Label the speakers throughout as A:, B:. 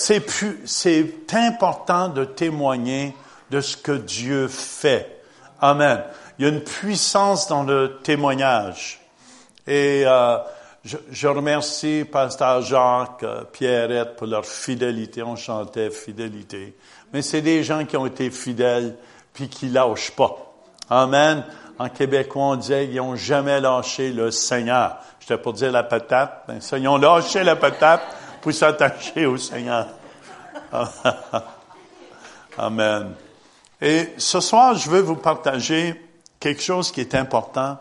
A: c'est, c'est important de témoigner de ce que Dieu fait. Amen. Il y a une puissance dans le témoignage. Et euh, je, je, remercie Pasteur Jacques, euh, Pierrette pour leur fidélité. On chantait fidélité. Mais c'est des gens qui ont été fidèles puis qui lâchent pas. Amen. En québécois, on disait ils n'ont jamais lâché le Seigneur. J'étais pour dire la patate. Ben, ça, ils ont lâché la patate pour s'attacher au Seigneur. Amen. Et ce soir, je veux vous partager quelque chose qui est important.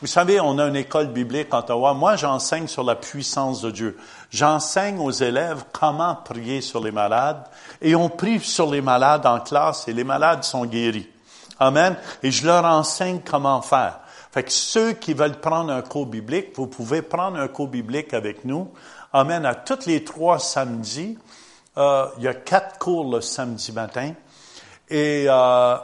A: Vous savez, on a une école biblique en Ottawa. Moi, j'enseigne sur la puissance de Dieu. J'enseigne aux élèves comment prier sur les malades. Et on prie sur les malades en classe et les malades sont guéris. Amen. Et je leur enseigne comment faire. Fait que ceux qui veulent prendre un cours biblique, vous pouvez prendre un cours biblique avec nous. Amen. À tous les trois samedis, euh, il y a quatre cours le samedi matin. Et euh,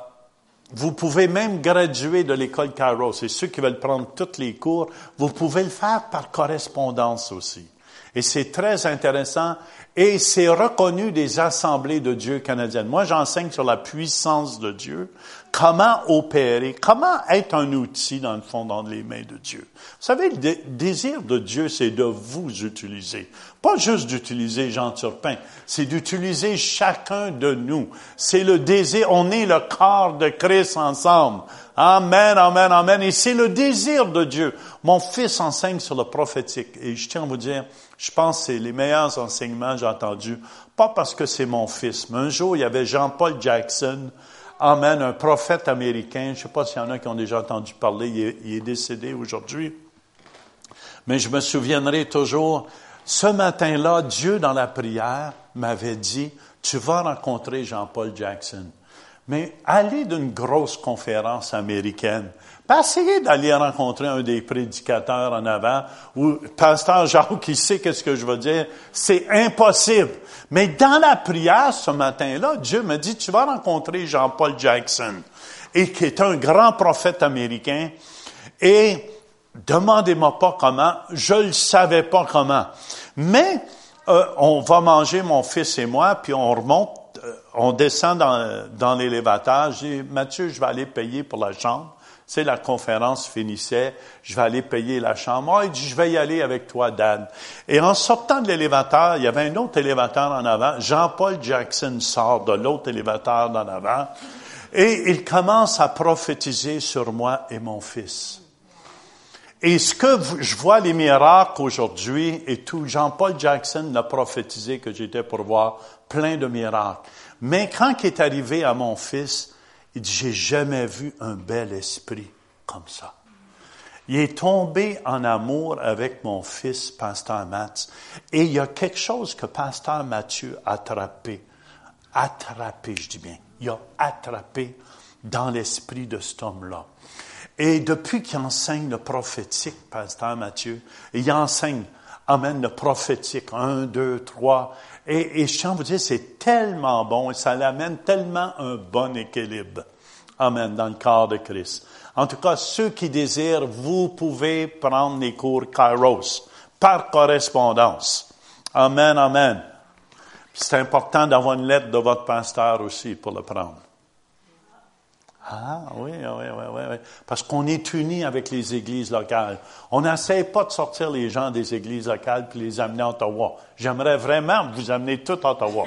A: vous pouvez même graduer de l'école Kairos. Et ceux qui veulent prendre tous les cours, vous pouvez le faire par correspondance aussi. Et c'est très intéressant et c'est reconnu des assemblées de Dieu canadiennes. Moi, j'enseigne sur la puissance de Dieu, comment opérer, comment être un outil, dans le fond, dans les mains de Dieu? Vous savez, le désir de Dieu, c'est de vous utiliser. Pas juste d'utiliser Jean Turpin, c'est d'utiliser chacun de nous. C'est le désir, on est le corps de Christ ensemble. Amen, amen, amen. Et c'est le désir de Dieu. Mon fils enseigne sur le prophétique. Et je tiens à vous dire, je pense que c'est les meilleurs enseignements que j'ai entendus. Pas parce que c'est mon fils, mais un jour, il y avait Jean-Paul Jackson. Amen, un prophète américain. Je ne sais pas s'il y en a qui ont déjà entendu parler. Il est, décédé aujourd'hui. Mais je me souviendrai toujours, ce matin-là, Dieu, dans la prière, m'avait dit, tu vas rencontrer Jean-Paul Jackson. Mais aller d'une grosse conférence américaine, pas essayer d'aller rencontrer un des prédicateurs en avant, ou pasteur Jacques qui sait qu'est-ce que je veux dire, c'est impossible. Mais dans la prière ce matin-là, Dieu me dit, tu vas rencontrer Jean-Paul Jackson, et qui est un grand prophète américain, et demandez-moi pas comment, je ne savais pas comment. Mais euh, on va manger, mon fils et moi, puis on remonte euh, on descend dans, dans l'élévateur. J'ai Mathieu, je vais aller payer pour la chambre. C'est la conférence finissait, je vais aller payer la chambre. il dit, je vais y aller avec toi, Dan. Et en sortant de l'élévateur, il y avait un autre élévateur en avant. Jean-Paul Jackson sort de l'autre élévateur en avant. Et il commence à prophétiser sur moi et mon fils. Et ce que je vois les miracles aujourd'hui et tout, Jean-Paul Jackson l'a prophétisé que j'étais pour voir plein de miracles. Mais quand il est arrivé à mon fils, il dit, j'ai jamais vu un bel esprit comme ça. Il est tombé en amour avec mon fils, Pasteur Matz, et il y a quelque chose que Pasteur Mathieu a attrapé. Attrapé, je dis bien. Il a attrapé dans l'esprit de cet homme-là. Et depuis qu'il enseigne le prophétique, Pasteur Mathieu, il enseigne, Amen, le prophétique, un, deux, trois, et, et je vous dire, c'est tellement bon et ça l'amène tellement un bon équilibre. Amen, dans le corps de Christ. En tout cas, ceux qui désirent, vous pouvez prendre les cours Kairos par correspondance. Amen, amen. C'est important d'avoir une lettre de votre pasteur aussi pour le prendre. Ah oui, oui, oui, oui, oui. Parce qu'on est unis avec les églises locales. On n'essaie pas de sortir les gens des églises locales puis les amener à Ottawa. J'aimerais vraiment vous amener tout à Ottawa.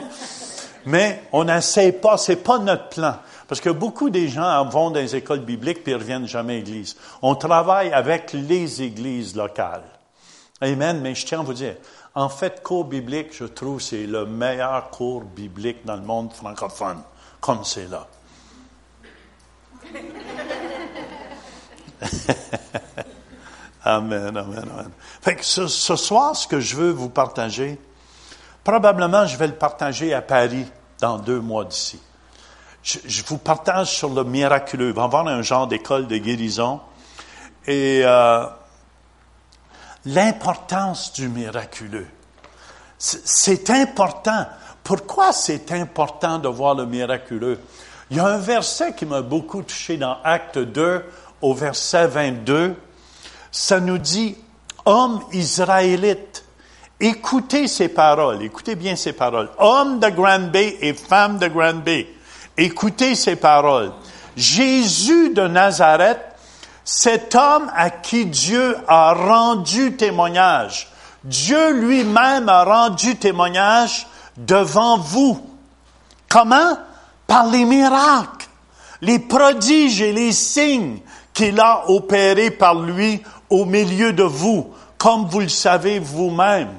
A: Mais on n'essaie pas, c'est pas notre plan. Parce que beaucoup des gens vont dans les écoles bibliques puis ils reviennent jamais à l'église. On travaille avec les églises locales. Amen. Mais je tiens à vous dire, en fait, cours biblique, je trouve, c'est le meilleur cours biblique dans le monde francophone, comme c'est là. amen, amen, amen. Que ce, soir, ce que je veux vous partager, probablement je vais le partager à Paris dans deux mois d'ici. Je, vous partage sur le miraculeux. Il va y avoir un genre d'école de guérison. Et euh, l'importance du miraculeux. C'est important. Pourquoi c'est important de voir le miraculeux? Il y a un verset qui m'a beaucoup touché dans Acte 2 au verset 22. Ça nous dit, Homme israélite, Écoutez ces paroles, écoutez bien ces paroles. Homme de Grand Bay et femme de Grand Bay, écoutez ces paroles. Jésus de Nazareth, cet homme à qui Dieu a rendu témoignage, Dieu lui-même a rendu témoignage devant vous. Comment? Par les miracles, les prodiges et les signes qu'il a opérés par lui au milieu de vous, comme vous le savez vous-même.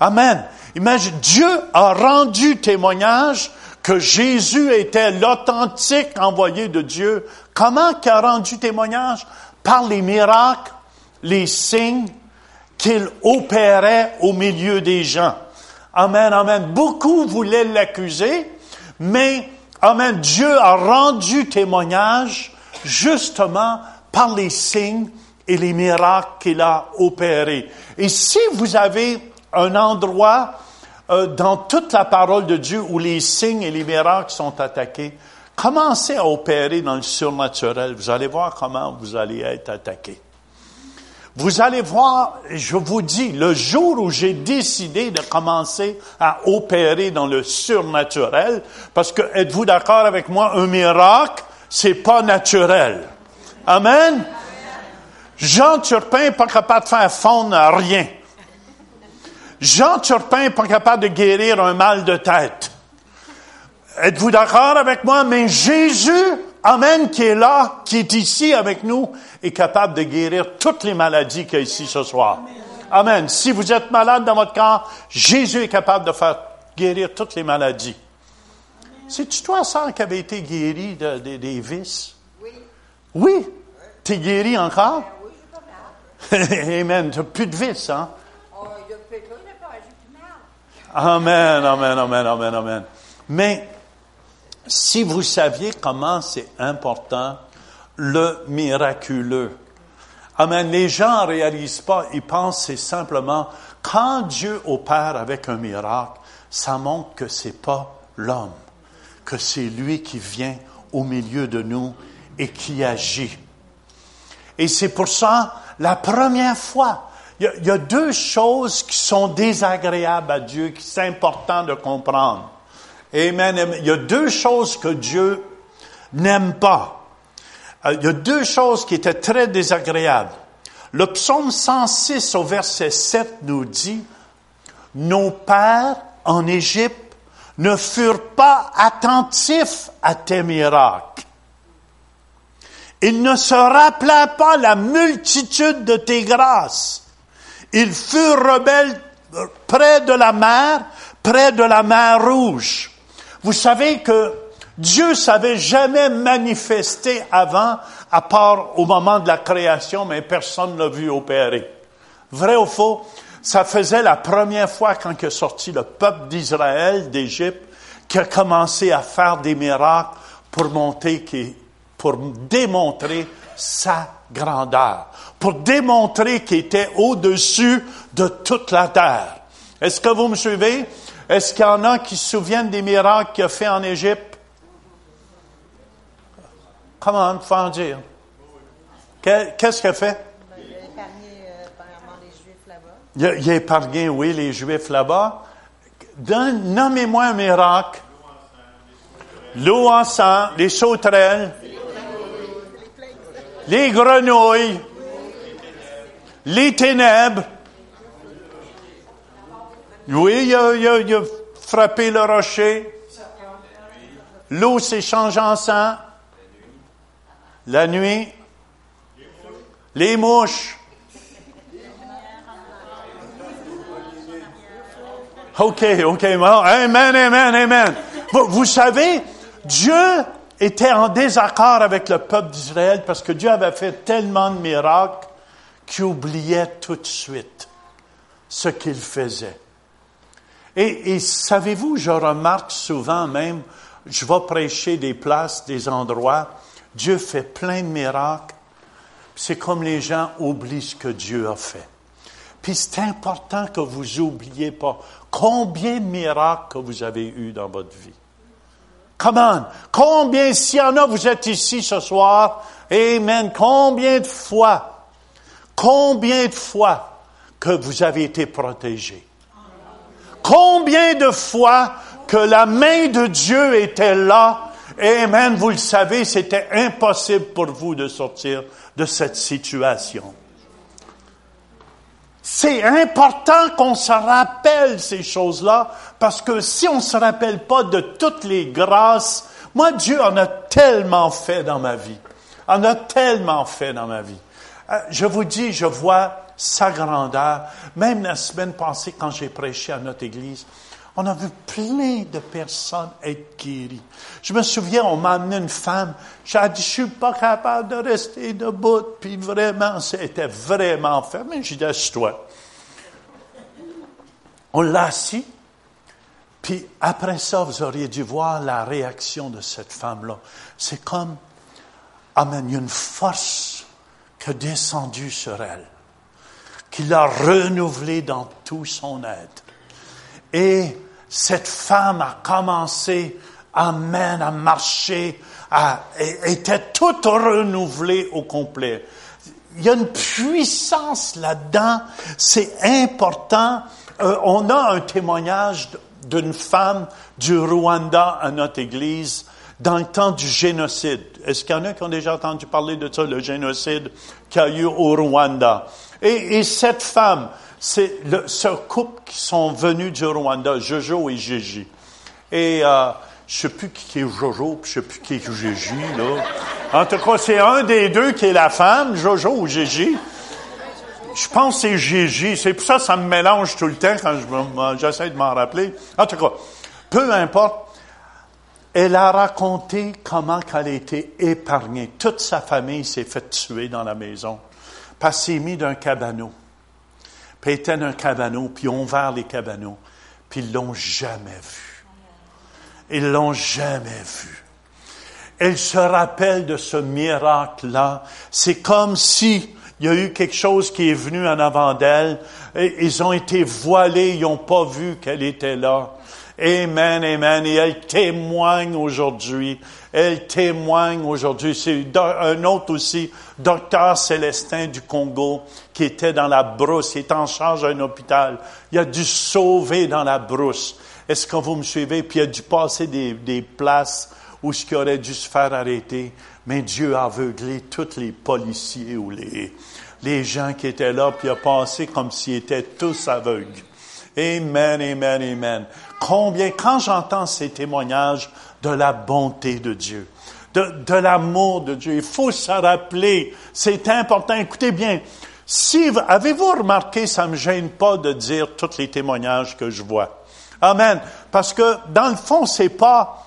A: Amen. Imagine, Dieu a rendu témoignage que Jésus était l'authentique envoyé de Dieu. Comment qu'il a rendu témoignage? Par les miracles, les signes qu'il opérait au milieu des gens. Amen, amen. Beaucoup voulaient l'accuser, mais, amen, Dieu a rendu témoignage justement par les signes et les miracles qu'il a opérés. Et si vous avez un endroit euh, dans toute la parole de Dieu où les signes et les miracles sont attaqués, commencez à opérer dans le surnaturel. Vous allez voir comment vous allez être attaqué. Vous allez voir, je vous dis, le jour où j'ai décidé de commencer à opérer dans le surnaturel, parce que êtes-vous d'accord avec moi, un miracle, c'est pas naturel. Amen? Jean Turpin pas capable de faire fondre rien. Jean Turpin pas capable de guérir un mal de tête. Êtes-vous d'accord avec moi? Mais Jésus, Amen, qui est là, qui est ici avec nous, est capable de guérir toutes les maladies qu'il y a ici ce soir. Amen. Si vous êtes malade dans votre corps, Jésus est capable de faire guérir toutes les maladies. C'est-tu toi, ça, qui avait été guéri des vices? Oui. Oui? T'es guéri encore?
B: Oui, je suis pas
A: mal. Amen. T'as plus de vices, hein?
B: Oh.
A: Amen, amen, amen, amen, amen. Mais, si vous saviez comment c'est important le miraculeux. Amen. Les gens ne réalisent pas, ils pensent c'est simplement quand Dieu opère avec un miracle, ça montre que c'est pas l'homme, que c'est lui qui vient au milieu de nous et qui agit. Et c'est pour ça, la première fois, il y, y, a, deux choses qui sont désagréables à Dieu, qui c'est important de comprendre. Amen. Il y a deux choses que Dieu n'aime pas. Euh, il y a deux choses qui étaient très désagréables. Le psaume 106 au verset 7 nous dit, Nos pères en Égypte ne furent pas attentifs à tes miracles. Ils ne se rappelaient pas la multitude de tes grâces. Ils furent rebelles près de la mer, près de la mer rouge. Vous savez que Dieu savait jamais manifester avant, à part au moment de la création, mais personne ne l'a vu opérer. Vrai ou faux? Ça faisait la première fois quand est sorti le peuple d'Israël d'Égypte qui a commencé à faire des miracles pour monter, pour démontrer sa grandeur, pour démontrer qu'il était au-dessus de toute la terre. Est-ce que vous me suivez? Est-ce qu'il y en a qui se souviennent des miracles qu'il a fait en Égypte? Comment, faut en dire? Qu'est-ce qu'il a fait?
B: Il a épargné, les Juifs là-bas.
A: Il il a, épargné, oui, les Juifs là-bas. Nommez-moi un miracle. L'eau en sang, les sauterelles, les grenouilles, les ténèbres. Oui, il a, frappé le rocher. L'eau s'est changée en sang. La nuit. Les mouches. OK, OK. Amen, amen, amen. Vous savez, Dieu était en désaccord avec le peuple d'Israël parce que Dieu avait fait tellement de miracles qu'il oubliait tout de suite ce qu'il faisait. Et, savez-vous, je remarque souvent même, je vais prêcher des places, des endroits, Dieu fait plein de miracles. C'est comme les gens oublient ce que Dieu a fait. Puis c'est important que vous oubliez pas combien de miracles vous avez eus dans votre vie. Comment? Combien, s'il y en a, vous êtes ici ce soir, Amen, combien de fois, combien de fois que vous avez été protégé? Combien de fois que la main de Dieu était là, et Amen, vous le savez, c'était impossible pour vous de sortir de cette situation. C'est important qu'on se rappelle ces choses-là, parce que si on ne se rappelle pas de toutes les grâces, moi, Dieu en a tellement fait dans ma vie. En a tellement fait dans ma vie. Euh, je vous dis, je vois sa grandeur. Même la semaine passée, quand j'ai prêché à notre église, on a vu plein de personnes être guéries. Je me souviens, on m'a amené une femme. J'ai dit, je suis pas capable de rester debout. Puis vraiment, c'était vraiment fermé. J'ai dit, assis-toi. On l'a assis. Puis après ça, vous auriez dû voir la réaction de cette femme-là. C'est comme, amen, une force qui a descendu sur elle, qui l'a renouvelée dans tout son être. Et cette femme a commencé, à marcher, à, était toute renouvelée au complet. Il y a une puissance là-dedans, c'est important. Euh, on a un témoignage d'une femme du Rwanda à notre église dans le temps du génocide. Est-ce qu'il y en a qui ont déjà entendu parler de ça, le génocide qu'il y a eu au Rwanda? Et, et cette femme, c'est ce couple qui sont venus du Rwanda, Jojo et Gigi. Et euh, je sais plus qui est Jojo, puis je sais plus qui est Gigi, là. En tout cas, c'est un des deux qui est la femme, Jojo ou Gigi. Je pense que c'est Gigi. C'est pour ça que ça me mélange tout le temps quand j'essaie de m'en rappeler. En tout cas, peu importe. Elle a raconté comment elle a été épargnée. Toute sa famille s'est fait tuer dans la maison. Parce s'est mis d'un cabanon. Puis était dans un cabanon, puis ils ont les cabanos, puis ils l'ont jamais vu. Ils l'ont jamais vu. Elle se rappelle de ce miracle-là. C'est comme si il y a eu quelque chose qui est venu en avant d'elle. Ils ont été voilés, ils n'ont pas vu qu'elle était là. Amen, amen. Et elle témoigne aujourd'hui. Elle témoigne aujourd'hui. C'est un autre aussi, docteur Célestin du Congo, qui était dans la brousse, il est en charge d'un hôpital. Il a dû sauver dans la brousse. Est-ce que vous me suivez? Puis il a dû passer des, places où ce qui aurait dû se faire arrêter. Mais Dieu a aveuglé tous les policiers ou les, les gens qui étaient là, puis il a passé comme s'ils étaient tous aveugles. Amen, amen, amen. Combien, quand j'entends ces témoignages de la bonté de Dieu, de, l'amour de Dieu, il faut se rappeler, c'est important. Écoutez bien, si avez-vous remarqué, ça me gêne pas de dire tous les témoignages que je vois. Amen. Parce que dans le fond, c'est pas,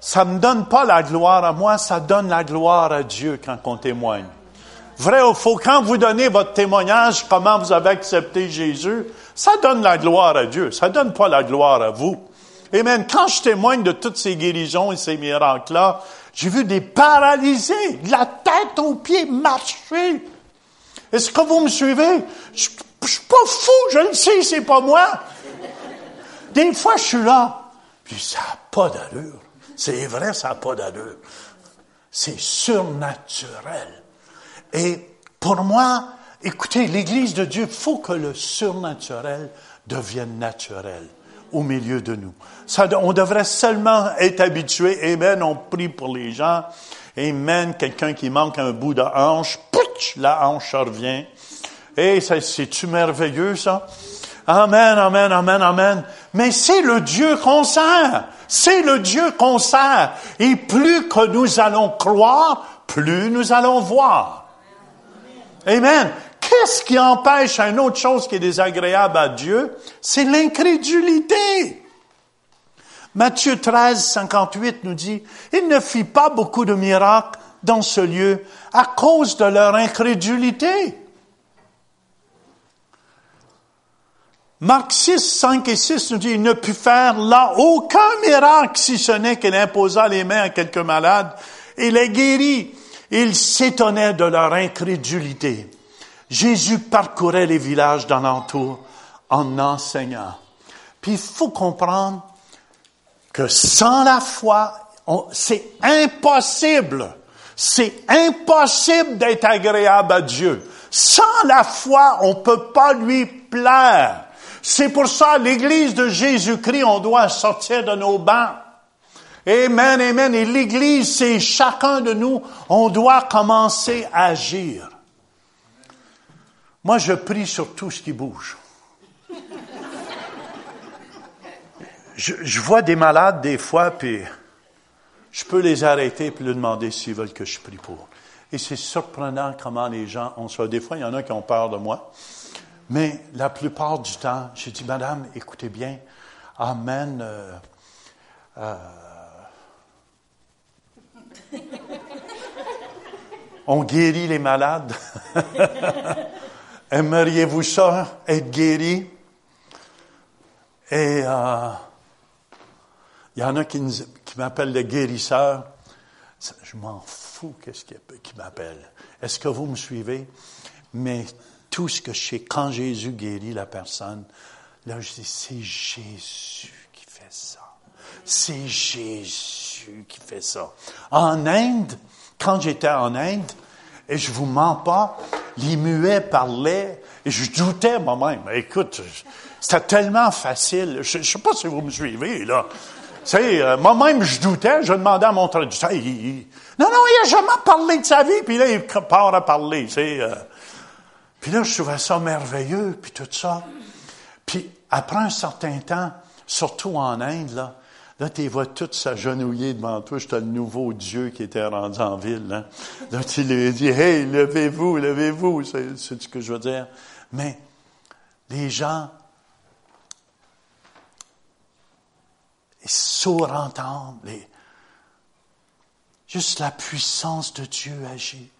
A: ça me donne pas la gloire à moi, ça donne la gloire à Dieu quand on témoigne. Vrai ou faux, quand vous donnez votre témoignage, comment vous avez accepté Jésus, ça donne la gloire à Dieu, ça donne pas la gloire à vous. Et même quand je témoigne de toutes ces guérisons et ces miracles-là, j'ai vu des paralysés, de la tête aux pieds, marcher. Est-ce que vous me suivez? Je, je suis pas fou, je le sais, c'est pas moi. Des fois, je suis là, puis ça n'a pas d'allure. C'est vrai, ça n'a pas d'allure. C'est surnaturel. Et pour moi, écoutez, l'Église de Dieu, il faut que le surnaturel devienne naturel au milieu de nous. On devrait seulement être habitué. Amen, on prie pour les gens. Amen, quelqu'un qui manque un bout de hanche, pouch, la hanche revient. Et c'est-tu merveilleux, ça? Amen, amen, amen, amen. Mais c'est le Dieu qu'on sert. C'est le Dieu qu'on sert. Et plus que nous allons croire, plus nous allons voir. Amen. Qu'est-ce qui empêche une autre chose qui est désagréable à Dieu? C'est l'incrédulité. Matthieu 13, 58 nous dit, il ne fit pas beaucoup de miracles dans ce lieu à cause de leur incrédulité. Marc 6, 5 et 6 nous dit, il ne put faire là aucun miracle si ce n'est qu'il imposa les mains à quelques malades et les guérit. Ils s'étonnaient de leur incrédulité. Jésus parcourait les villages d'alentour en enseignant. Puis il faut comprendre que sans la foi, c'est impossible. C'est impossible d'être agréable à Dieu. Sans la foi, on ne peut pas lui plaire. C'est pour ça, l'Église de Jésus-Christ, on doit sortir de nos bancs. Amen, amen. Et l'Église, c'est chacun de nous, on doit commencer à agir. Moi, je prie sur tout ce qui bouge. Je, vois des malades des fois, puis je peux les arrêter puis leur demander s'ils veulent que je prie pour. Et c'est surprenant comment les gens ont ça. Des fois, il y en a qui ont peur de moi. Mais la plupart du temps, j'ai dit, Madame, écoutez bien, Amen. Euh, euh, on guérit les malades. Aimeriez-vous ça, être guéri? Et euh, il y en a qui, m'appellent le guérisseur. Je m'en fous qu'est-ce qui, qui m'appelle. Est-ce que vous me suivez? Mais tout ce que je sais, quand Jésus guérit la personne, là, je dis, c'est Jésus qui fait ça. C'est Jésus qui fait ça. En Inde, quand j'étais en Inde, et je vous mens pas, les muets parlaient, et je doutais moi-même. Écoute, c'était tellement facile. Je, ne sais pas si vous me suivez, là. euh, moi-même, je doutais, je demandais à mon traducteur, non, non, il a jamais parlé de sa vie, puis là, il part à parler. Euh. Puis là, je trouvais ça merveilleux, puis tout ça. Puis après un certain temps, surtout en Inde, là, là tu vois tout s'agenouiller devant toi. J'étais le nouveau Dieu qui était rendu en ville. Hein. Là, tu lui dis, hey, levez-vous, levez-vous. C'est, ce que je veux dire. Mais les gens, ils les, juste la puissance de Dieu agit.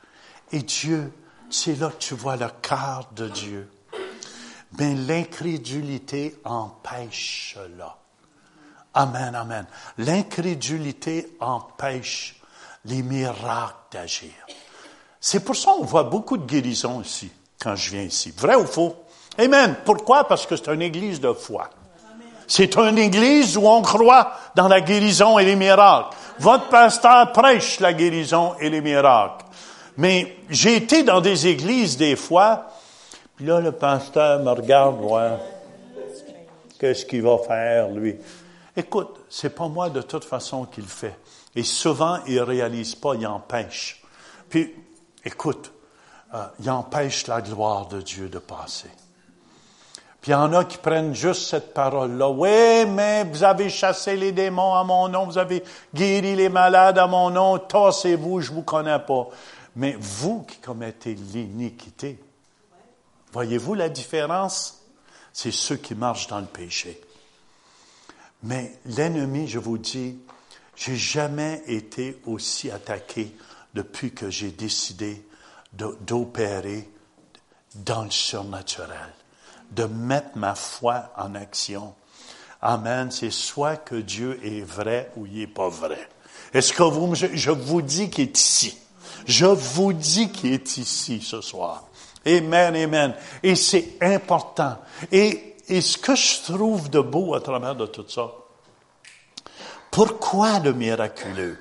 A: Et Dieu, c'est là que tu vois le cœur de Dieu. Mais l'incrédulité empêche cela. Amen, amen. L'incrédulité empêche les miracles d'agir. C'est pour ça qu'on voit beaucoup de guérisons ici, quand je viens ici. Vrai ou faux? Amen. Pourquoi? Parce que c'est une église de foi. C'est une église où on croit dans la guérison et les miracles. Votre pasteur prêche la guérison et les miracles. Mais j'ai été dans des églises des fois, puis là, le pasteur me regarde, voir qu'est-ce qu'il va faire, lui? Écoute, c'est pas moi de toute façon qui le fait. Et souvent, il réalise pas, il empêche. Puis, écoute, euh, il empêche la gloire de Dieu de passer. Puis il y en a qui prennent juste cette parole-là. Oui, mais vous avez chassé les démons à mon nom, vous avez guéri les malades à mon nom, tassez-vous, je vous connais pas mais vous qui commettez l'iniquité. Voyez-vous la différence? C'est ceux qui marchent dans le péché. Mais l'ennemi, je vous dis, j'ai jamais été aussi attaqué depuis que j'ai décidé d'opérer dans le surnaturel, de mettre ma foi en action. Amen. C'est soit que Dieu est vrai ou il n'est pas vrai. Est-ce que vous, je vous dis qu'il est ici? Je vous dis qu'il est ici ce soir. Amen, amen. Et c'est important. Et, et ce que je trouve de beau à travers de tout ça, pourquoi le miraculeux?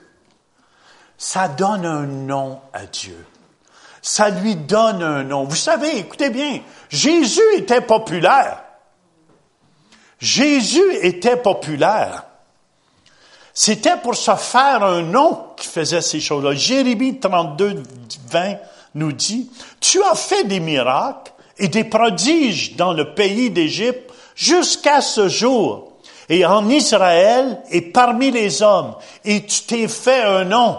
A: Ça donne un nom à Dieu. Ça lui donne un nom. Vous savez, écoutez bien, Jésus était populaire. Jésus était populaire. C'était pour se faire un nom qui faisait ces choses-là. Jérémie 32, 20 nous dit, tu as fait des miracles et des prodiges dans le pays d'Égypte jusqu'à ce jour et en Israël et parmi les hommes et tu t'es fait un nom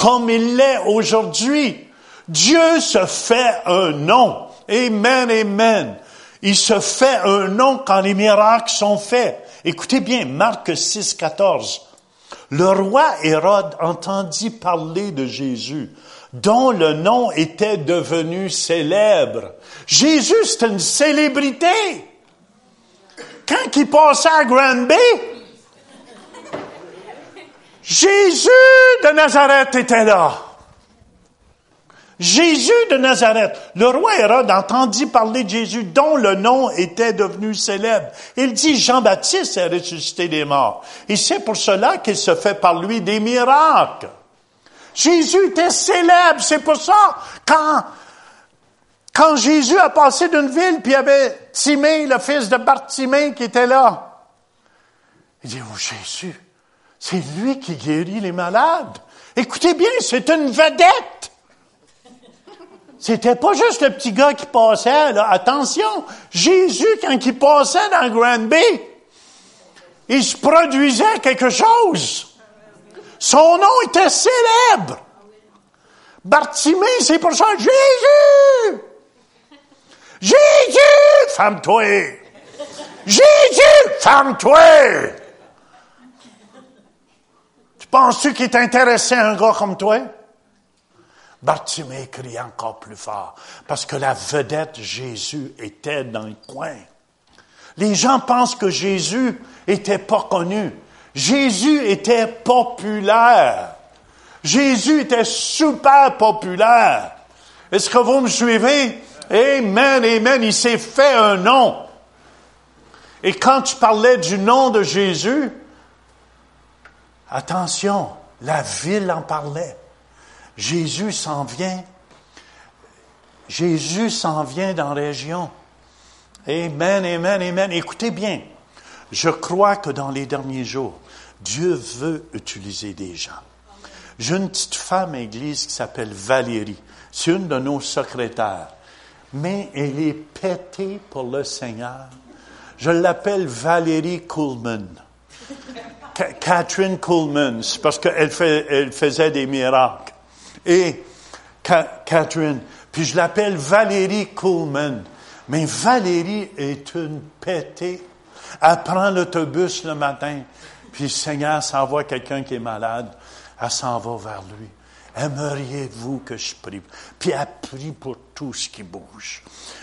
A: comme il l'est aujourd'hui. Dieu se fait un nom. Amen, amen. Il se fait un nom quand les miracles sont faits. Écoutez bien, Marc 6, 14. Le roi Hérode entendit parler de Jésus, dont le nom était devenu célèbre. Jésus, c'est une célébrité. Quand il passait à Granby, Jésus de Nazareth était là. Jésus de Nazareth. Le roi Hérode entendit parler de Jésus dont le nom était devenu célèbre. Il dit Jean-Baptiste est ressuscité des morts. Et c'est pour cela qu'il se fait par lui des miracles. Jésus était célèbre. C'est pour ça, quand, Quand Jésus a passé d'une ville, puis il y avait Timée, le fils de Bartimée, qui était là. Il dit, oh Jésus, c'est lui qui guérit les malades. Écoutez bien, c'est une vedette. C'était pas juste le petit gars qui passait, là. Attention, Jésus, quand il passait dans Grand Bay, il se produisait quelque chose. Son nom était célèbre. Bartimée, c'est pour ça, Jésus! Jésus! Ferme-toi! Jésus! Ferme-toi! Tu penses-tu qu'il à un gars comme toi? Bartimée crie encore plus fort, parce que la vedette Jésus était dans le coin. Les gens pensent que Jésus était pas connu. Jésus était populaire. Jésus était super populaire. Est-ce que vous me suivez? Amen, amen. Il s'est fait un nom. Et quand tu parlais du nom de Jésus, attention, la ville en parlait. Jésus s'en vient. Jésus s'en vient dans la région. Amen, amen, amen. Écoutez bien. Je crois que dans les derniers jours, Dieu veut utiliser des gens. J'ai une petite femme à l'église qui s'appelle Valérie. C'est une de nos secrétaires. Mais elle est pétée pour le Seigneur. Je l'appelle Valérie Coolman. Catherine c'est parce qu'elle elle faisait des miracles. Et Catherine, puis je l'appelle Valérie Coolman. Mais Valérie est une pétée. Elle prend l'autobus le matin, puis Seigneur s'envoie quelqu'un qui est malade. Elle s'en va vers lui. Aimeriez-vous que je prie? Puis elle prie pour tout ce qui bouge.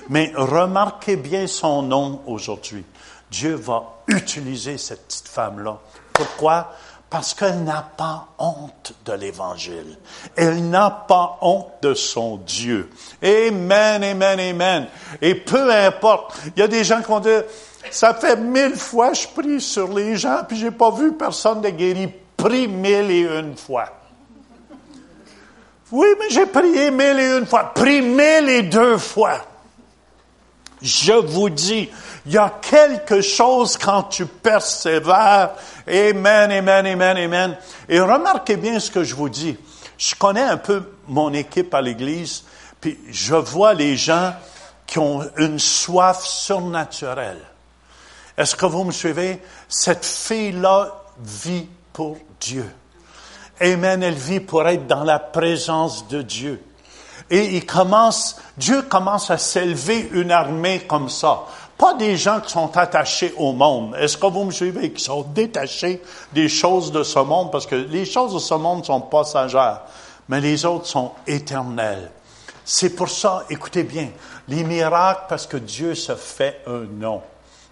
A: Mais remarquez bien son nom aujourd'hui. Dieu va utiliser cette petite femme-là. Pourquoi? Parce qu'elle n'a pas honte de l'Évangile. Elle n'a pas honte de son Dieu. Amen, amen, amen. Et peu importe, il y a des gens qui vont dire, ça fait mille fois que je prie sur les gens, puis j'ai pas vu personne de guéri. Prie mille et une fois. Oui, mais j'ai prié mille et une fois. Prie mille et deux fois. Je vous dis, il y a quelque chose quand tu persévères. Amen, amen, amen, amen. Et remarquez bien ce que je vous dis. Je connais un peu mon équipe à l'église, puis je vois les gens qui ont une soif surnaturelle. Est-ce que vous me suivez? Cette fille-là vit pour Dieu. Amen, elle vit pour être dans la présence de Dieu. Et il commence, Dieu commence à s'élever une armée comme ça. Pas des gens qui sont attachés au monde. Est-ce que vous me suivez? Qui sont détachés des choses de ce monde, parce que les choses de ce monde sont passagères, mais les autres sont éternelles. C'est pour ça, écoutez bien, les miracles, parce que Dieu se fait un nom.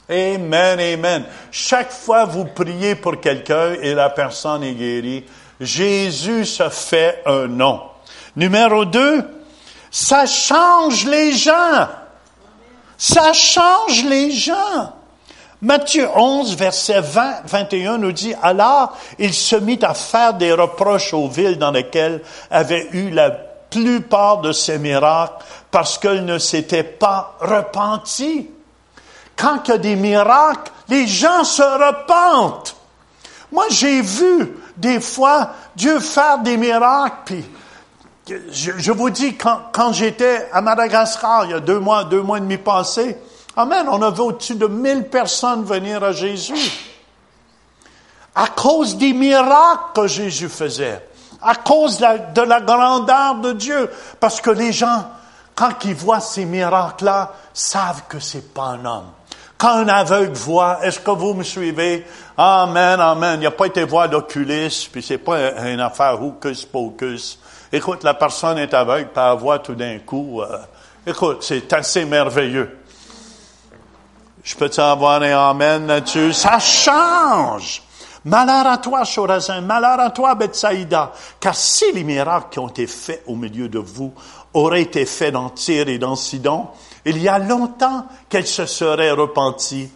A: Amen, amen. Chaque fois vous priez pour quelqu'un et la personne est guérie, Jésus se fait un nom. Numéro deux, ça change les gens. Ça change les gens. Matthieu 11, verset 20, 21 nous dit, alors il se mit à faire des reproches aux villes dans lesquelles avaient eu la plupart de ces miracles parce qu'elles ne s'étaient pas repenties. Quand il y a des miracles, les gens se repentent. Moi, j'ai vu des fois Dieu faire des miracles, puis je, vous dis, quand, j'étais à Madagascar, il y a deux mois, deux mois et demi passés, Amen, on avait au-dessus de mille personnes venir à Jésus. À cause des miracles que Jésus faisait. À cause de la, de la grandeur de Dieu. Parce que les gens, quand ils voient ces miracles-là, savent que c'est pas un homme. Quand un aveugle voit, est-ce que vous me suivez? Amen, amen. Il n'a pas été voir l'oculiste, puis c'est pas une affaire hocus pocus. Écoute, la personne est aveugle, pas elle voit tout d'un coup. Euh, écoute, c'est assez merveilleux. Je peux avoir un amen là-dessus? Ça change! Malheur à toi, Chorazin, malheur à toi, Bethsaïda, car si les miracles qui ont été faits au milieu de vous auraient été faits dans Tyr et dans Sidon, il y a longtemps qu'elle se serait repentie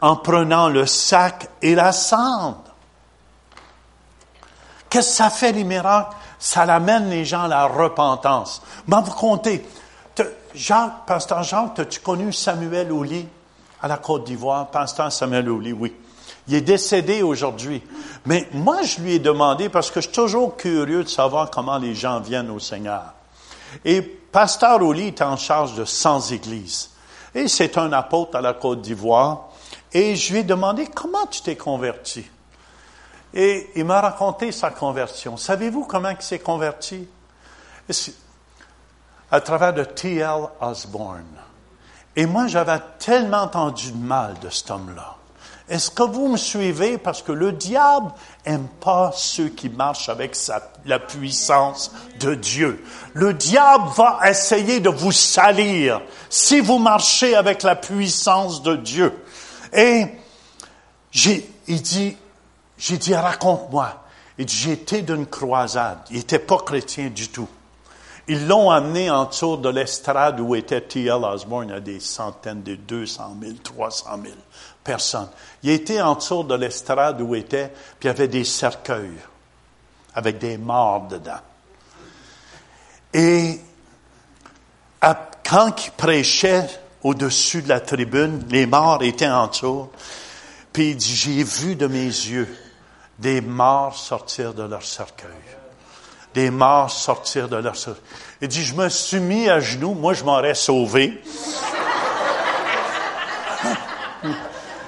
A: en prenant le sac et la cendre. Qu'est-ce que ça fait les miracles? Ça amène les gens à la repentance. Mais vous comptez, Jacques, pasteur Jacques, as-tu connu Samuel Ouli à la Côte d'Ivoire? Pasteur Samuel Ouli, oui. Il est décédé aujourd'hui. Mais moi, je lui ai demandé, parce que je suis toujours curieux de savoir comment les gens viennent au Seigneur. Et pasteur Ouli est en charge de 100 églises. Et c'est un apôtre à la Côte d'Ivoire. Et je lui ai demandé, comment tu t'es converti? Et il m'a raconté sa conversion. Savez-vous comment il s'est converti? À travers de T.L. Osborne. Et moi, j'avais tellement entendu de mal de cet homme-là. Est-ce que vous me suivez? Parce que le diable aime pas ceux qui marchent avec la puissance de Dieu. Le diable va essayer de vous salir si vous marchez avec la puissance de Dieu. Et j'ai, il dit, j'ai dit, raconte-moi. Il dit, j'étais d'une croisade. Il n'était pas chrétien du tout. Ils l'ont amené en dessous de l'estrade où était T.L. Osborne. A des centaines, des 200 000, 300 000 personne. Il était en dessous de l'estrade où il était, puis il y avait des cercueils avec des morts dedans. Et quand il prêchait au-dessus de la tribune, les morts étaient en dessous, puis il dit, j'ai vu de mes yeux des morts sortir de leur cercueil. Des morts sortir de leur cercueil. Il dit, je me suis mis à genoux, moi je m'aurais sauvé.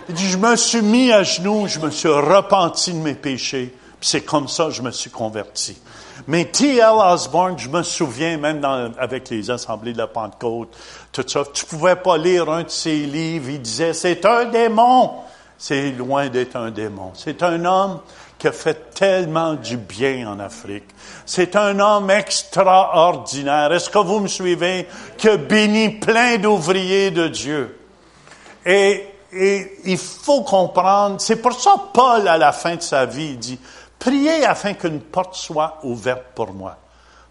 A: Il dit, je me suis mis à genoux, je me suis repenti de mes péchés, puis c'est comme ça que je me suis converti. Mais T.L. Osborne, je me souviens, même avec les assemblées de la Pentecôte, tout ça, tu pouvais pas lire un de ses livres, il disait, c'est un démon. C'est loin d'être un démon. C'est un homme qui a fait tellement du bien en Afrique. C'est un homme extraordinaire. Est-ce que vous me suivez? Qui a béni plein d'ouvriers de Dieu. Et et il faut comprendre, c'est pour ça Paul, à la fin de sa vie, dit, priez afin qu'une porte soit ouverte pour moi,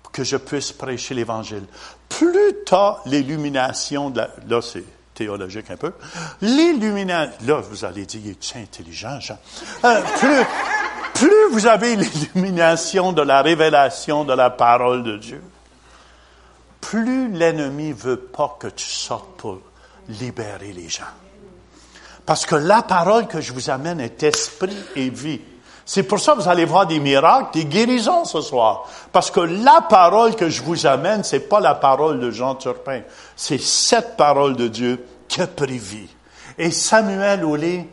A: pour que je puisse prêcher l'Évangile. Plus as l'illumination, de la, là c'est théologique un peu, l'illumination, là vous allez dire, il est intelligent, Jean? Euh, plus, plus vous avez l'illumination de la révélation de la parole de Dieu, plus l'ennemi veut pas que tu sortes pour libérer les gens. Parce que la parole que je vous amène est esprit et vie. C'est pour ça que vous allez voir des miracles, des guérisons ce soir. Parce que la parole que je vous amène, c'est pas la parole de Jean Turpin. C'est cette parole de Dieu qui pris vie. Et Samuel Olé,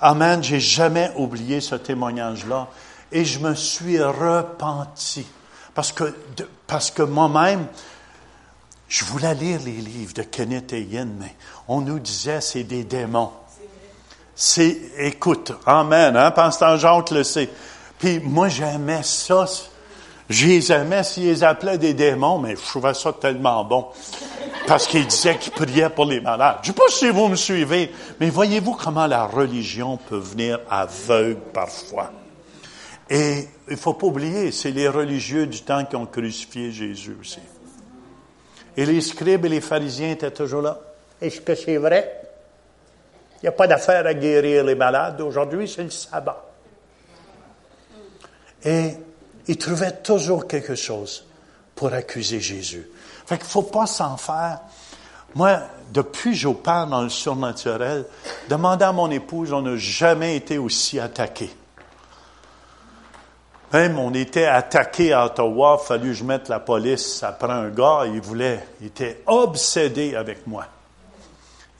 A: Amen, j'ai jamais oublié ce témoignage-là. Et je me suis repenti. Parce que, parce que moi-même, je voulais lire les livres de Kenneth Hagin, mais on nous disait c'est des démons c'est, écoute, amen, hein, Pasteur Jacques le sait. Puis moi, j'aimais ça. Je les aimais s'ils appelaient des démons, mais je trouvais ça tellement bon. Parce qu'ils disaient qu'ils priaient pour les malades. Je ne sais pas si vous me suivez, mais voyez-vous comment la religion peut venir aveugle parfois? Et il faut pas oublier, c'est les religieux du temps qui ont crucifié Jésus aussi. Et les scribes et les pharisiens étaient toujours là. Est-ce que c'est vrai? Il n'y a pas d'affaire à guérir les malades. Aujourd'hui, c'est le sabbat. Et il trouvait toujours quelque chose pour accuser Jésus. Fait qu'il ne faut pas s'en faire. Moi, depuis que j'opère dans le surnaturel, demandant à mon épouse, on n'a jamais été aussi attaqué. Même on était attaqué à Ottawa, fallu que je mette la police après un gars, il voulait, il était obsédé avec moi.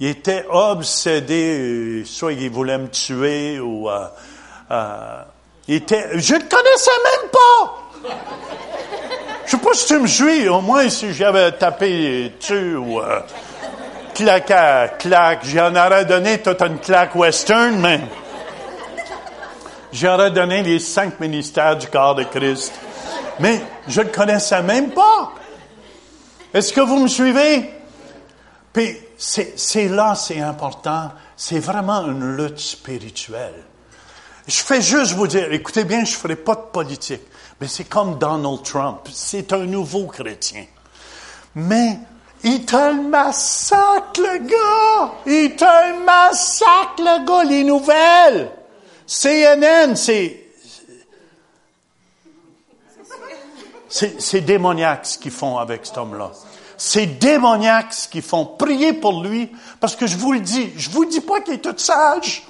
A: Il était obsédé, soit il voulait me tuer ou euh, euh, il était. Je ne connaissais même pas. Je sais pas si tu me suis, au moins si j'avais tapé dessus ou euh, claque à claque, j'en aurais donné toute une claque western, mais j'aurais donné les cinq ministères du corps de Christ. Mais je ne connaissais même pas. Est-ce que vous me suivez? Puis c'est là, c'est important. C'est vraiment une lutte spirituelle. Je fais juste vous dire, écoutez bien, je ne ferai pas de politique. Mais c'est comme Donald Trump. C'est un nouveau chrétien. Mais il te le massacre, le gars! Il te massacre, le gars, les nouvelles! CNN, c'est... C'est démoniaque ce qu'ils font avec cet homme-là. C'est démoniaques qui font prier pour lui, parce que je vous le dis, je vous dis pas qu'il est tout sage,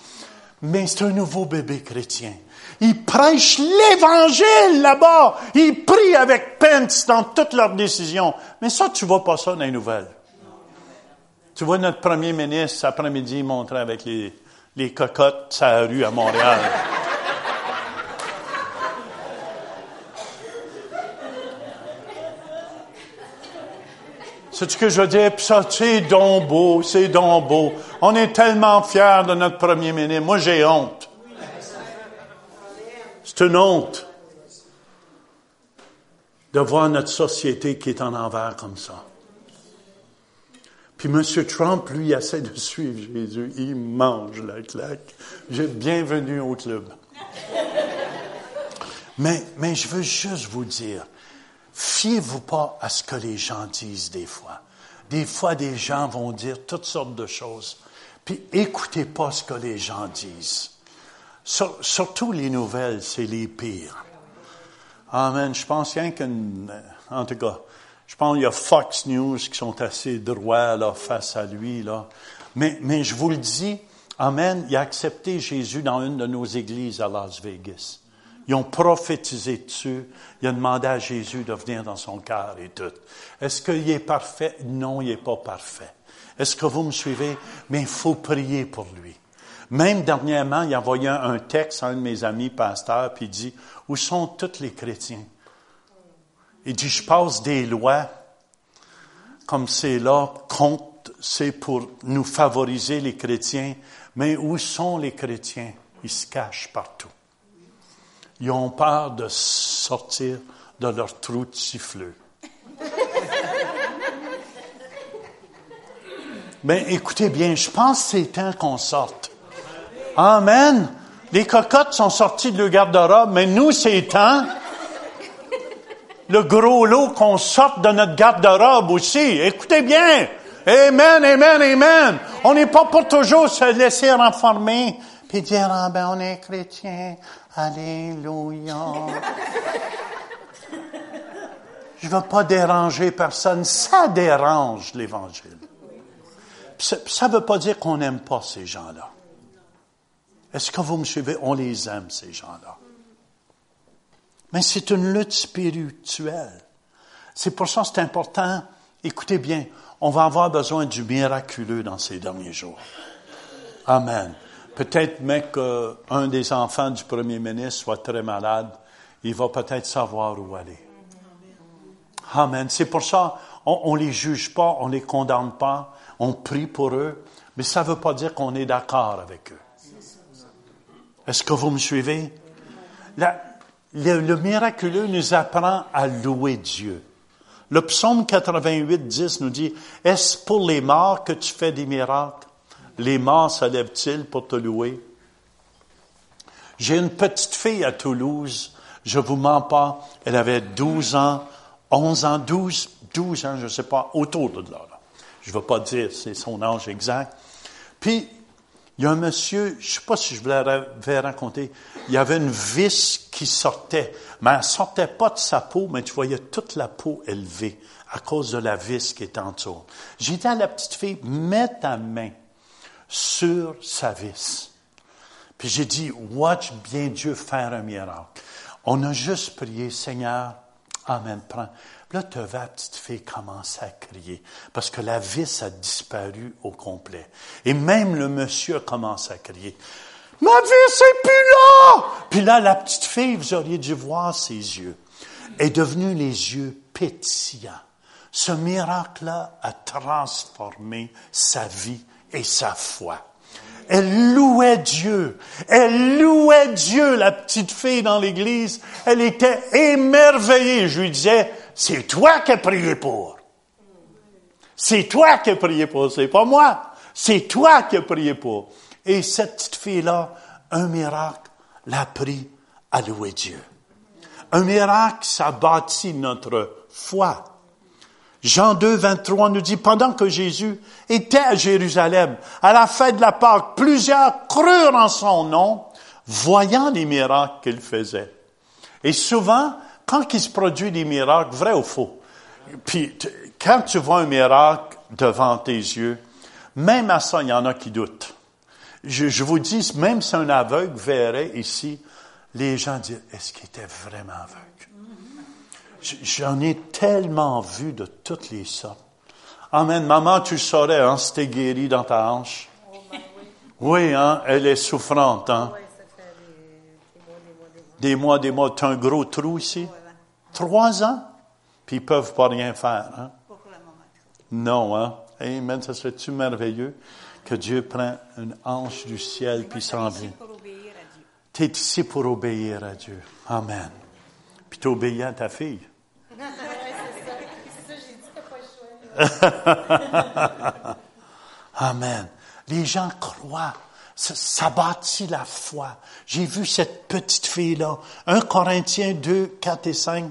A: mais c'est un nouveau bébé chrétien. Il prêche l'évangile là-bas. Il prie avec Pence dans toutes leurs décisions. Mais ça, tu vois pas ça dans les nouvelles. Tu vois notre premier ministre, cet après-midi, montrer avec les, les cocottes sa rue à Montréal. C'est ce que je veux dire, puis ça, c'est donc beau, c'est donc beau. On est tellement fiers de notre premier ministre. Moi, j'ai honte. C'est une honte de voir notre société qui est en envers comme ça. Puis M. Trump, lui, essaie de suivre Jésus. Il mange la claque. Bienvenue au club. Mais, mais je veux juste vous dire, fiez-vous pas à ce que les gens disent des fois. Des fois, des gens vont dire toutes sortes de choses. Puis écoutez pas ce que les gens disent. surtout les nouvelles, c'est les pires. Amen. Je pense rien qu'une, en tout cas, je pense qu'il y a Fox News qui sont assez droits là, face à lui. Là. Mais, mais je vous le dis, Amen, il a accepté Jésus dans une de nos églises à Las Vegas. Ils ont prophétisé dessus. Il a demandé à Jésus de venir dans son cœur et tout. Est-ce qu'il est parfait? Non, il n'est pas parfait. Est-ce que vous me suivez? Mais il faut prier pour lui. Même dernièrement, il a envoyé un texte à un de mes amis pasteurs, puis il dit, où sont tous les chrétiens? Il dit, je passe des lois comme c'est là, compte, c'est pour nous favoriser les chrétiens, mais où sont les chrétiens? Ils se cachent partout. Ils ont peur de sortir de leur trou de siffleux. Mais écoutez bien, je pense que c'est temps qu'on sorte. Amen. Les cocottes sont sorties de leur garde-robe, mais nous, c'est temps le gros lot qu'on sorte de notre garde-robe aussi. Écoutez bien. Amen, amen, amen. On n'est pas pour toujours se laisser renformer puis dire, ah ben, on est chrétien. Alléluia. Je ne veux pas déranger personne. Ça dérange l'Évangile. Ça ne veut pas dire qu'on n'aime pas ces gens-là. Est-ce que vous me suivez? On les aime, ces gens-là. Mais c'est une lutte spirituelle. C'est pour ça que c'est important. Écoutez bien, on va avoir besoin du miraculeux dans ces derniers jours. Amen. Peut-être même qu'un des enfants du premier ministre soit très malade. Il va peut-être savoir où aller. Amen. C'est pour ça, on ne les juge pas, on ne les condamne pas, on prie pour eux, mais ça ne veut pas dire qu'on est d'accord avec eux. Est-ce que vous me suivez? le, miraculeux nous apprend à louer Dieu. Le psaume 88, 10 nous dit, Est-ce pour les morts que tu fais des miracles? Les morts se lèvent-ils pour te louer? J'ai une petite fille à Toulouse, je vous mens pas, elle avait 12 ans, 11 ans, 12, 12 ans, je ne sais pas, autour de là. Je ne veux pas dire c'est son âge exact. Puis, il y a un monsieur, je ne sais pas si je vous l'avais raconté, il y avait une vis qui sortait, mais elle ne sortait pas de sa peau, mais tu voyais toute la peau élevée à cause de la vis qui était en dessous. J'ai dit à la petite fille, mets ta main sur sa vis. Puis j'ai dit, watch bien Dieu faire un miracle. On a juste prié, Seigneur, Amen, prends. Là, tu la petite fille commence à crier parce que la vis a disparu au complet. Et même le monsieur commence à crier. Ma vis est plus là! Puis là, la petite fille, vous auriez dû voir ses yeux, est devenue les yeux pétillants. Ce miracle-là a transformé sa vie et sa foi. Elle louait Dieu. Elle louait Dieu, la petite fille dans l'église. Elle était émerveillée. Je lui disais, c'est toi qui as prié pour. C'est toi qui as prié pour, c'est pas moi. C'est toi qui as prié pour. Et cette petite fille-là, un miracle l'a pris à louer Dieu. Un miracle, ça bâtit notre foi. Jean 2, 23 nous dit, pendant que Jésus était à Jérusalem, à la fête de la Pâque, plusieurs crurent en son nom, voyant les miracles qu'il faisait. Et souvent, quand il se produit des miracles, vrai ou faux, puis quand tu vois un miracle devant tes yeux, même à ça, il y en a qui doutent. Je, je vous dis, même si un aveugle verrait ici, les gens disent, est-ce qu'il était vraiment aveugle? J'en ai tellement vu de toutes les sortes. Amen. Maman, tu le saurais, hein, si t'es guéri dans ta hanche. Oui, hein, elle est souffrante, hein.
B: Des, mois, des mois, des mois.
A: Des mois, des mois. Tu as un gros trou ici? Trois ans? Puis ils peuvent pas rien faire, hein? Non, hein? Amen. Ça serait-tu merveilleux que Dieu prenne une hanche du ciel puis s'en vient?
B: Pour obéir à Dieu.
A: Tu es ici pour obéir à Dieu. Amen. Puis tu obéis à ta fille.
B: Oui, c'est ça. C'est ça, j'ai dit, t'as pas le choix.
A: Amen. Les gens croient. Ça, bâtit la foi. J'ai vu cette petite fille-là. 1 Corinthiens 2, 4 et 5.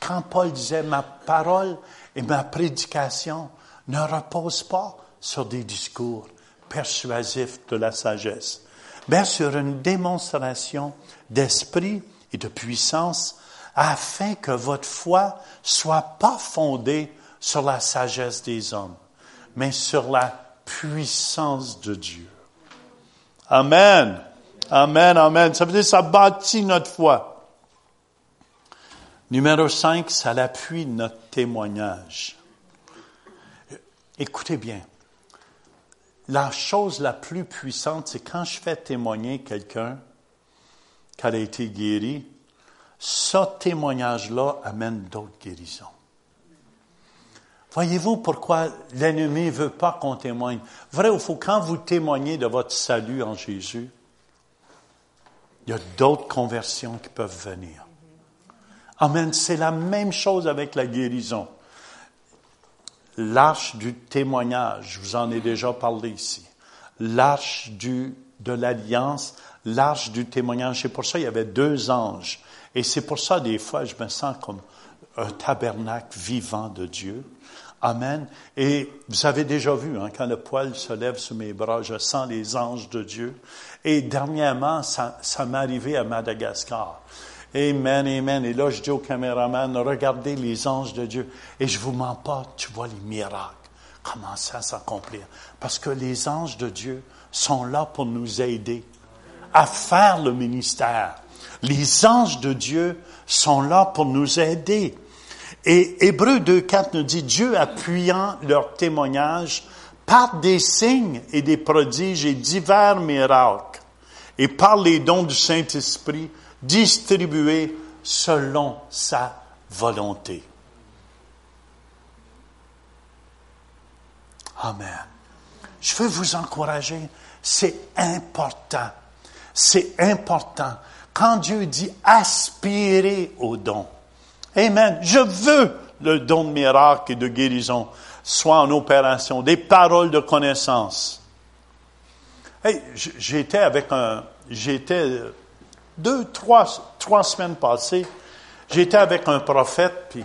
A: Quand Paul disait, ma parole et ma prédication ne reposent pas sur des discours persuasifs de la sagesse, mais sur une démonstration d'esprit et de puissance afin que votre foi soit pas fondée sur la sagesse des hommes, mais sur la puissance de Dieu. Amen. Amen, amen. Ça veut dire que ça bâtit notre foi. Numéro 5, ça l'appuie notre témoignage. Écoutez bien. La chose la plus puissante, c'est quand je fais témoigner quelqu'un qu'elle a été guérie, ce témoignage-là amène d'autres guérisons. Voyez-vous pourquoi l'ennemi ne veut pas qu'on témoigne? Vrai ou faux, quand vous témoignez de votre salut en Jésus, il y a d'autres conversions qui peuvent venir. Amen. C'est la même chose avec la guérison. L'arche du témoignage, je vous en ai déjà parlé ici. L'arche de l'alliance, l'arche du témoignage. C'est pour ça qu'il y avait deux anges. Et c'est pour ça, des fois, je me sens comme un tabernacle vivant de Dieu. Amen. Et vous avez déjà vu, hein, quand le poil se lève sur mes bras, je sens les anges de Dieu. Et dernièrement, ça, ça m'est arrivé à Madagascar. Amen, amen. Et là, je dis au caméraman, regardez les anges de Dieu. Et je vous mens pas, tu vois les miracles. Comment ça s'accomplir? Parce que les anges de Dieu sont là pour nous aider à faire le ministère. Les anges de Dieu sont là pour nous aider. Et Hébreu 2.4 nous dit, Dieu appuyant leur témoignage par des signes et des prodiges et divers miracles, et par les dons du Saint-Esprit distribués selon sa volonté. Amen. Je veux vous encourager, c'est important. C'est important. Quand Dieu dit aspirer au don, Amen. Je veux le don de miracle et de guérison soit en opération, des paroles de connaissance. Hey, j'étais avec un, j'étais deux, trois, semaines passées, j'étais avec un prophète, puis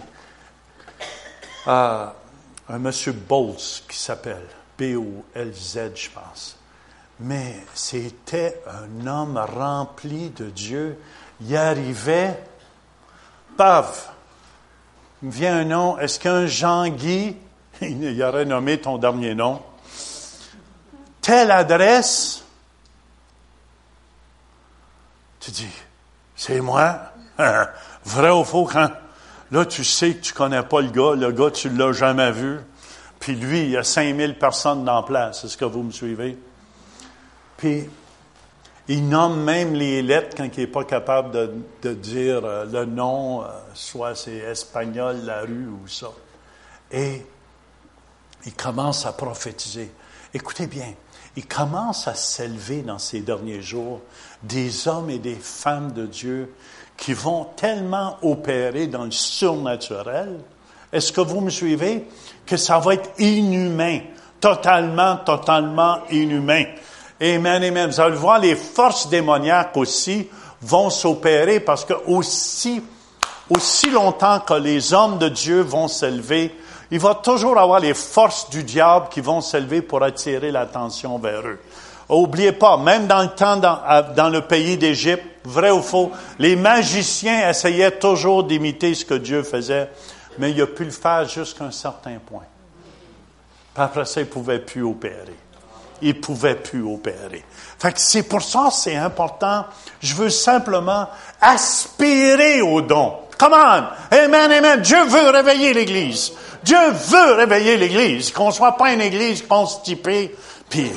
A: euh, un monsieur Bolz qui s'appelle B-O-L-Z, je pense. Mais c'était un homme rempli de Dieu. Il arrivait, paf, me vient un nom. Est-ce qu'un Jean-Guy, il aurait nommé ton dernier nom, telle adresse, tu dis, c'est moi? Vrai ou faux, quand? Là, tu sais que tu connais pas le gars, le gars, tu l'as jamais vu, puis lui, il y a 5000 personnes dans la place. Est-ce que vous me suivez? Puis, il nomme même les lettres quand il n'est pas capable de, de dire euh, le nom, euh, soit c'est espagnol, la rue ou ça. Et il commence à prophétiser. Écoutez bien, il commence à s'élever dans ces derniers jours des hommes et des femmes de Dieu qui vont tellement opérer dans le surnaturel. Est-ce que vous me suivez? Que ça va être inhumain. Totalement, totalement inhumain. Amen, amen. Vous allez le voir, les forces démoniaques aussi vont s'opérer parce que aussi, longtemps que les hommes de Dieu vont s'élever, il va toujours avoir les forces du diable qui vont s'élever pour attirer l'attention vers eux. Oubliez pas, même dans le temps, dans, dans le pays d'Égypte, vrai ou faux, les magiciens essayaient toujours d'imiter ce que Dieu faisait. mais il a pu le faire jusqu'à un certain point. Puis après ça, il ne pouvait plus opérer. Il ne pouvait plus opérer. Fait que c'est pour ça que c'est important. Je veux simplement aspirer au don. Come on! Amen, amen. Dieu veut réveiller l'Église. Dieu veut réveiller l'Église. Qu'on soit pas une Église constipée, puis...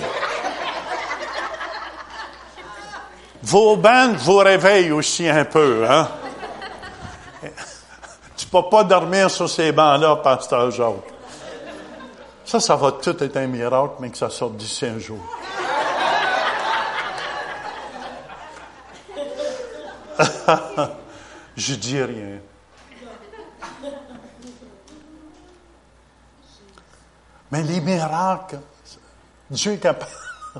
A: Vos bandes vous réveillent aussi un peu, hein? Tu peux pas dormir sur ces bancs-là, pasteur Jacques. Ça, ça va tout être un miracle, mais que ça sorte d'ici un jour. Je dis rien. Mais les miracles, Dieu est capable,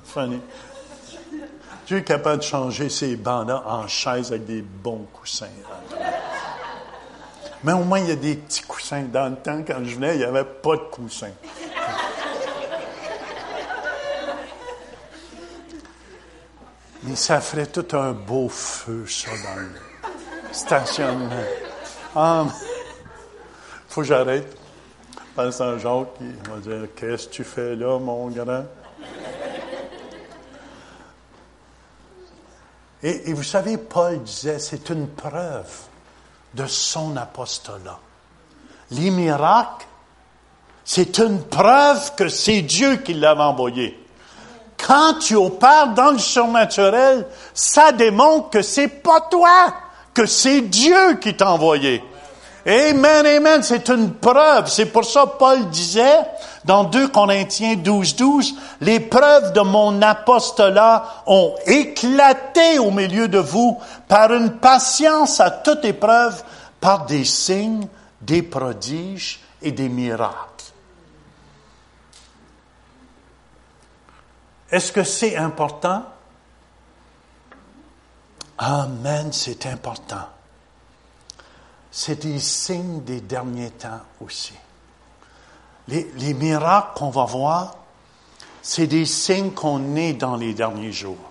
A: Dieu est capable de changer ces bancs-là en chaises avec des bons coussins. Mais au moins, il y a des petits coussins. Dans le temps, quand je venais, il n'y avait pas de coussins. Mais ça ferait tout un beau feu, ça, dans le stationnement. Ah, faut que j'arrête. Pasteur Jacques, il va dire, qu'est-ce que tu fais là, mon grand? Et vous savez, Paul disait, c'est une preuve de son apostolat. Les miracles, c'est une preuve que c'est Dieu qui l'avait envoyé. Quand tu opères dans le surnaturel, ça démontre que c'est pas toi, que c'est Dieu qui t'a envoyé. Amen, amen, c'est une preuve. C'est pour ça Paul disait dans 2 Corinthiens 12, 12, les preuves de mon apostolat ont éclaté au milieu de vous par une patience à toute épreuve, par des signes, des prodiges et des miracles. Est-ce que c'est important? Amen, c'est important. C'est des signes des derniers temps aussi. Les, les miracles qu'on va voir, c'est des signes qu'on est dans les derniers jours.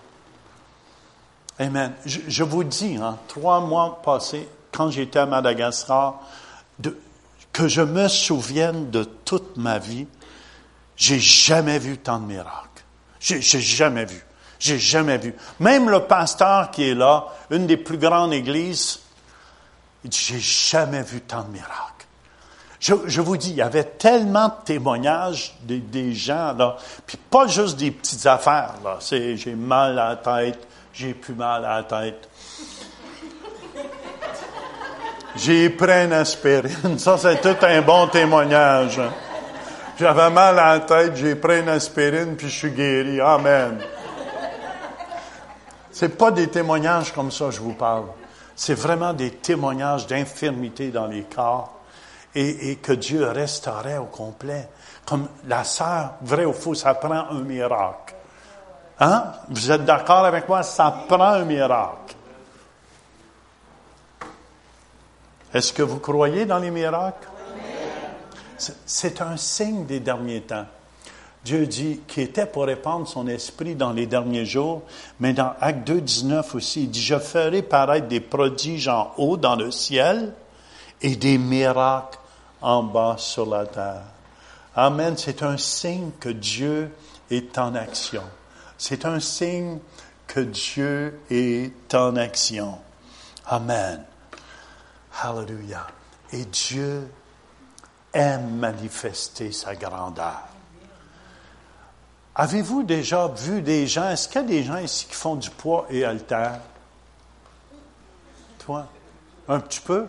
A: Amen. Je, vous dis, hein, trois mois passés, quand j'étais à Madagascar, que je me souvienne de toute ma vie, j'ai jamais vu tant de miracles. J'ai, j'ai jamais vu. J'ai jamais vu. Même le pasteur qui est là, une des plus grandes églises, il dit, j'ai jamais vu tant de miracles. Je, vous dis, il y avait tellement de témoignages des, des, gens, là, puis pas juste des petites affaires, là. C'est, j'ai mal à la tête, j'ai plus mal à la tête. J'ai pris une aspirine. Ça, c'est tout un bon témoignage. J'avais mal à la tête, j'ai pris une aspirine, puis je suis guéri. Amen. C'est pas des témoignages comme ça, je vous parle. C'est vraiment des témoignages d'infirmité dans les corps et, que Dieu restaurait au complet. Comme la sœur, vrai ou faux, ça prend un miracle. Hein? Vous êtes d'accord avec moi? Ça prend un miracle. Est-ce que vous croyez dans les miracles? C'est un signe des derniers temps. Dieu dit qu'il était pour répandre son esprit dans les derniers jours, mais dans Acte 2, 19 aussi, il dit, je ferai paraître des prodiges en haut dans le ciel et des miracles en bas sur la terre. Amen. C'est un signe que Dieu est en action. C'est un signe que Dieu est en action. Amen. Hallelujah. Et Dieu aime manifester sa grandeur. Avez-vous déjà vu des gens, est-ce qu'il y a des gens ici qui font du poids et haltère? Toi? Un petit peu?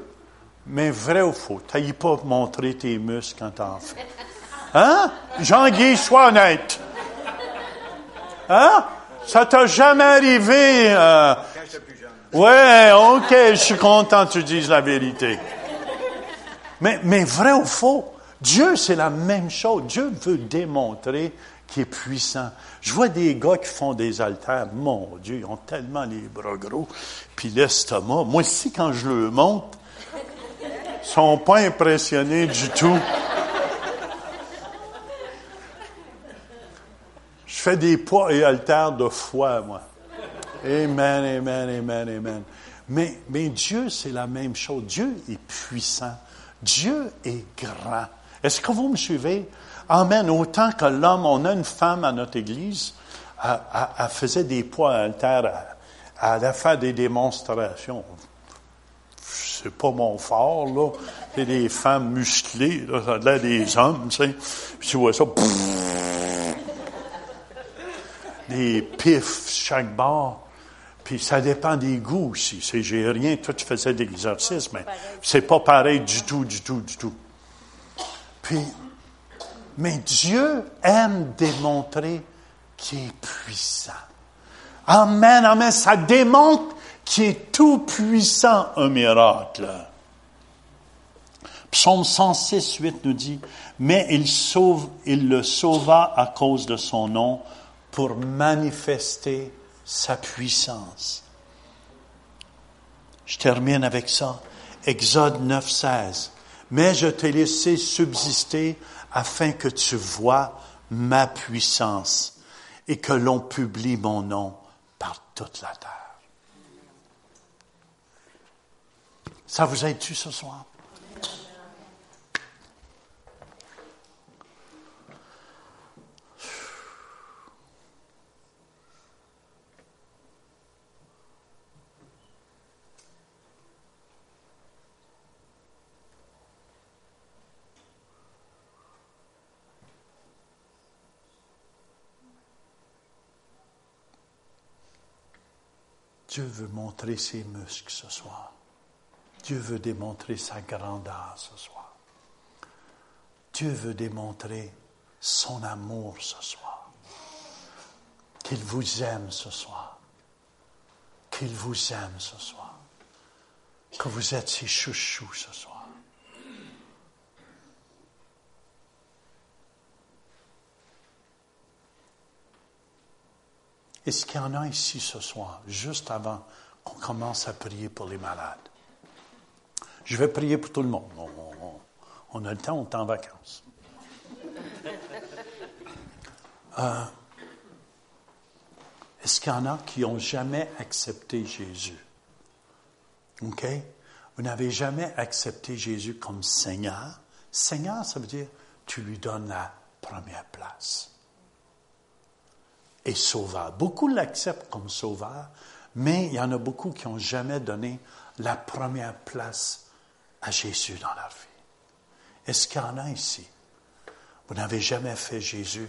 A: Mais vrai ou faux? T'as pas montrer tes muscles quand t'en fais. Hein? Jean-Guy, sois honnête. Hein? Ça t'a jamais arrivé? Euh... Ouais, ok, je suis content que tu dises la vérité. Mais, vrai ou faux? Dieu, c'est la même chose. Dieu veut démontrer qui est puissant. Je vois des gars qui font des haltères. Mon Dieu, ils ont tellement les bras gros, puis l'estomac. Moi aussi, quand je le monte, sont pas impressionnés du tout. Je fais des poids et haltères de foi, moi. Amen, amen, amen, amen. Mais, Dieu, c'est la même chose. Dieu est puissant. Dieu est grand. Est-ce que vous me suivez? Amen. Autant que l'homme, on a une femme à notre église, elle, faisait des poids à terre, elle, des démonstrations. C'est pas mon fort, là. C'est des femmes musclées, là. Ça a l'air des hommes, tu sais. Puis tu vois ça. des pifs chaque bord. Puis ça dépend des goûts aussi. C'est, j'ai rien, toi tu faisais de l'exercice, mais c'est pas pareil du tout, du tout, du tout. Puis, mais Dieu aime démontrer qu'il est puissant. Amen, amen. Ça démontre qu'il est tout puissant, un miracle. Psaume 106, 8 nous dit, mais il sauve, il le sauva à cause de son nom pour manifester sa puissance. Je termine avec ça. Exode 9, 16. Mais je t'ai laissé subsister afin que tu vois ma puissance et que l'on publie mon nom par toute la terre. Ça vous aide-tu ce soir? Dieu veut montrer ses muscles ce soir. Dieu veut démontrer sa grandeur ce soir. Dieu veut démontrer son amour ce soir. Qu'il vous aime ce soir. Qu'il vous aime ce soir. Que vous êtes ses chouchous ce soir. Est-ce qu'il y en a ici ce soir, juste avant qu'on commence à prier pour les malades? Je vais prier pour tout le monde. On, a le temps, on est en vacances. Euh, est-ce qu'il y en a qui n'ont jamais accepté Jésus? OK? Vous n'avez jamais accepté Jésus comme Seigneur? Seigneur, ça veut dire tu lui donnes la première place et sauveur. Beaucoup l'acceptent comme sauveur, mais il y en a beaucoup qui n'ont jamais donné la première place à Jésus dans leur vie. Est-ce qu'il y en a ici? Vous n'avez jamais fait Jésus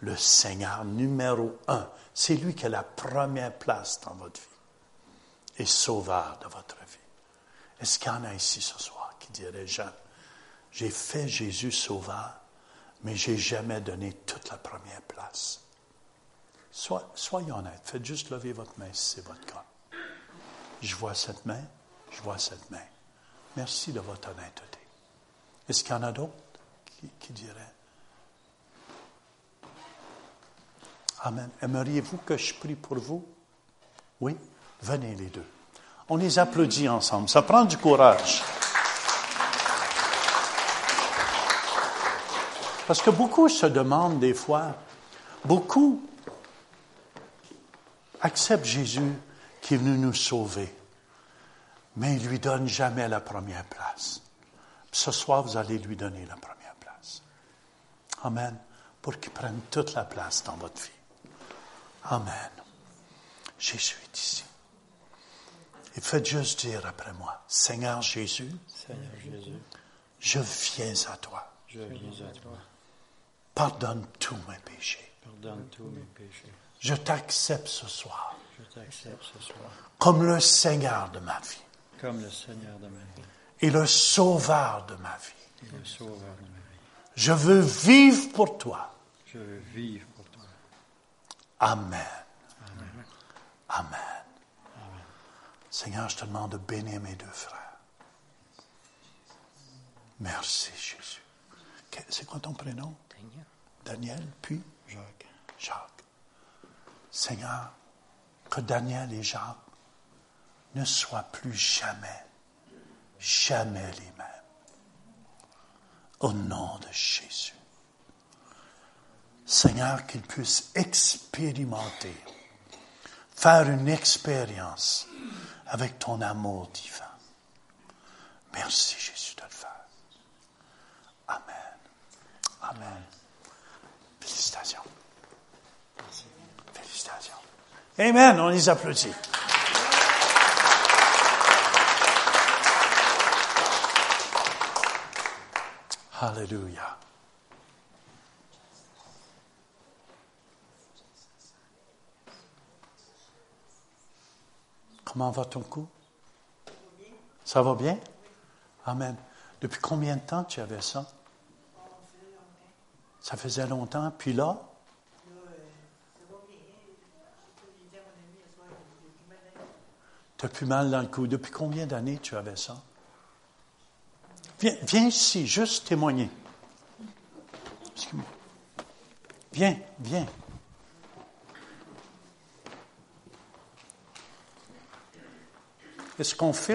A: le Seigneur numéro un. C'est lui qui a la première place dans votre vie et sauveur de votre vie. Est-ce qu'il y en a ici ce soir qui dirait, Jean, j'ai fait Jésus sauveur, mais j'ai jamais donné toute la première place soyez honnête. Faites juste lever votre main si c'est votre cas. Je vois cette main. Je vois cette main. Merci de votre honnêteté. Est-ce qu'il y en a d'autres qui, diraient? Amen. Aimeriez-vous que je prie pour vous? Oui? Venez les deux. On les applaudit ensemble. Ça prend du courage. Parce que beaucoup se demandent des fois, beaucoup accepte Jésus qui est venu nous sauver, mais il ne lui donne jamais la première place. Ce soir, vous allez lui donner la première place. Amen. Pour qu'il prenne toute la place dans votre vie. Amen. Jésus est ici. Et faites juste dire après moi, Seigneur Jésus,
C: Seigneur Jésus
A: je viens à toi.
C: Je viens à toi.
A: Pardonne tous mes péchés.
C: Pardonne tous mes péchés.
A: Je t'accepte ce soir.
C: Je t'accepte ce soir.
A: Comme le Seigneur de ma vie.
C: Comme le Seigneur de ma vie.
A: Et le Sauveur de ma vie.
C: Et le Sauveur de ma vie.
A: Je veux vivre pour toi.
C: Je veux vivre pour toi.
A: Amen.
C: Amen.
A: Amen.
C: Amen.
A: Seigneur, je te demande de bénir mes deux frères. Merci, Jésus. C'est quoi ton prénom?
C: Daniel.
A: Daniel, puis?
C: Jacques.
A: Jacques. Seigneur, que Daniel et Jacques ne soient plus jamais, jamais les mêmes. Au nom de Jésus. Seigneur, qu'ils puissent expérimenter, faire une expérience avec ton amour divin. Merci Jésus de le faire. Amen. Amen. Félicitations. Félicitations. Amen. On les applaudit. Alléluia. Comment va ton cou? Ça va bien? Amen. Depuis combien de temps tu avais ça? Ça faisait longtemps. Puis là? Tu as plus mal dans le cou. Depuis combien d'années tu avais ça? Viens, viens ici, juste témoigner. Excuse-moi. Viens, viens. Est-ce qu'on filme?